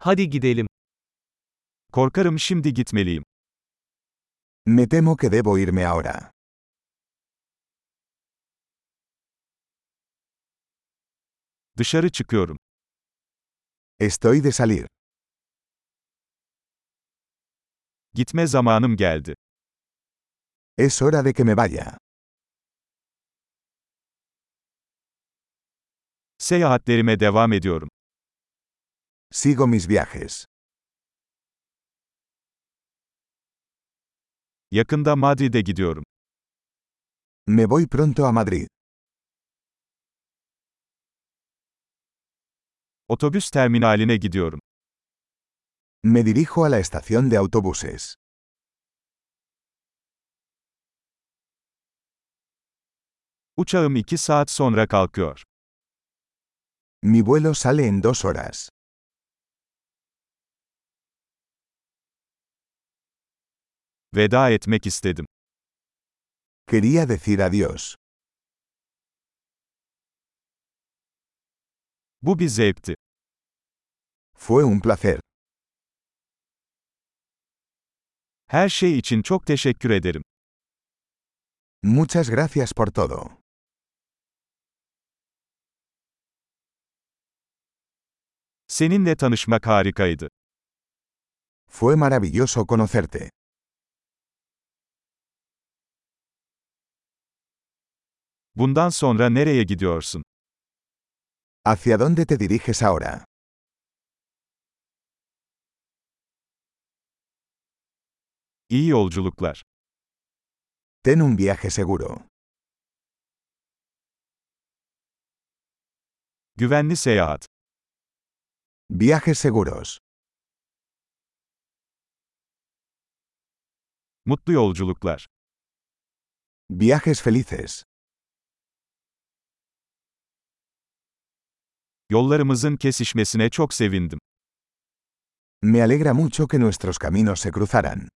Hadi gidelim. Korkarım şimdi gitmeliyim. Me temo que debo irme ahora. Dışarı çıkıyorum. Estoy de salir. Gitme zamanım geldi. Es hora de que me vaya. Seyahatlerime devam ediyorum. Sigo mis viajes. Yakında Madrid'e gidiyorum. Me voy pronto a Madrid. Otobüs terminaline gidiyorum. Me dirijo a la estación de autobuses. Uçağım iki saat sonra kalkıyor. Mi vuelo sale en dos horas. Veda etmek istedim. Quería decir adiós. Bu bir zevkti. Fue un placer. Her şey için çok teşekkür ederim. Muchas gracias por todo. Seninle tanışmak harikaydı. Fue maravilloso conocerte. Bundan sonra nereye gidiyorsun? ¿Hacia dónde te diriges ahora? İyi yolculuklar. Ten un viaje seguro. Güvenli seyahat. Viajes seguros. Mutlu yolculuklar. Viajes felices. Yollarımızın kesişmesine çok sevindim. Me alegra mucho que nuestros caminos se cruzaran.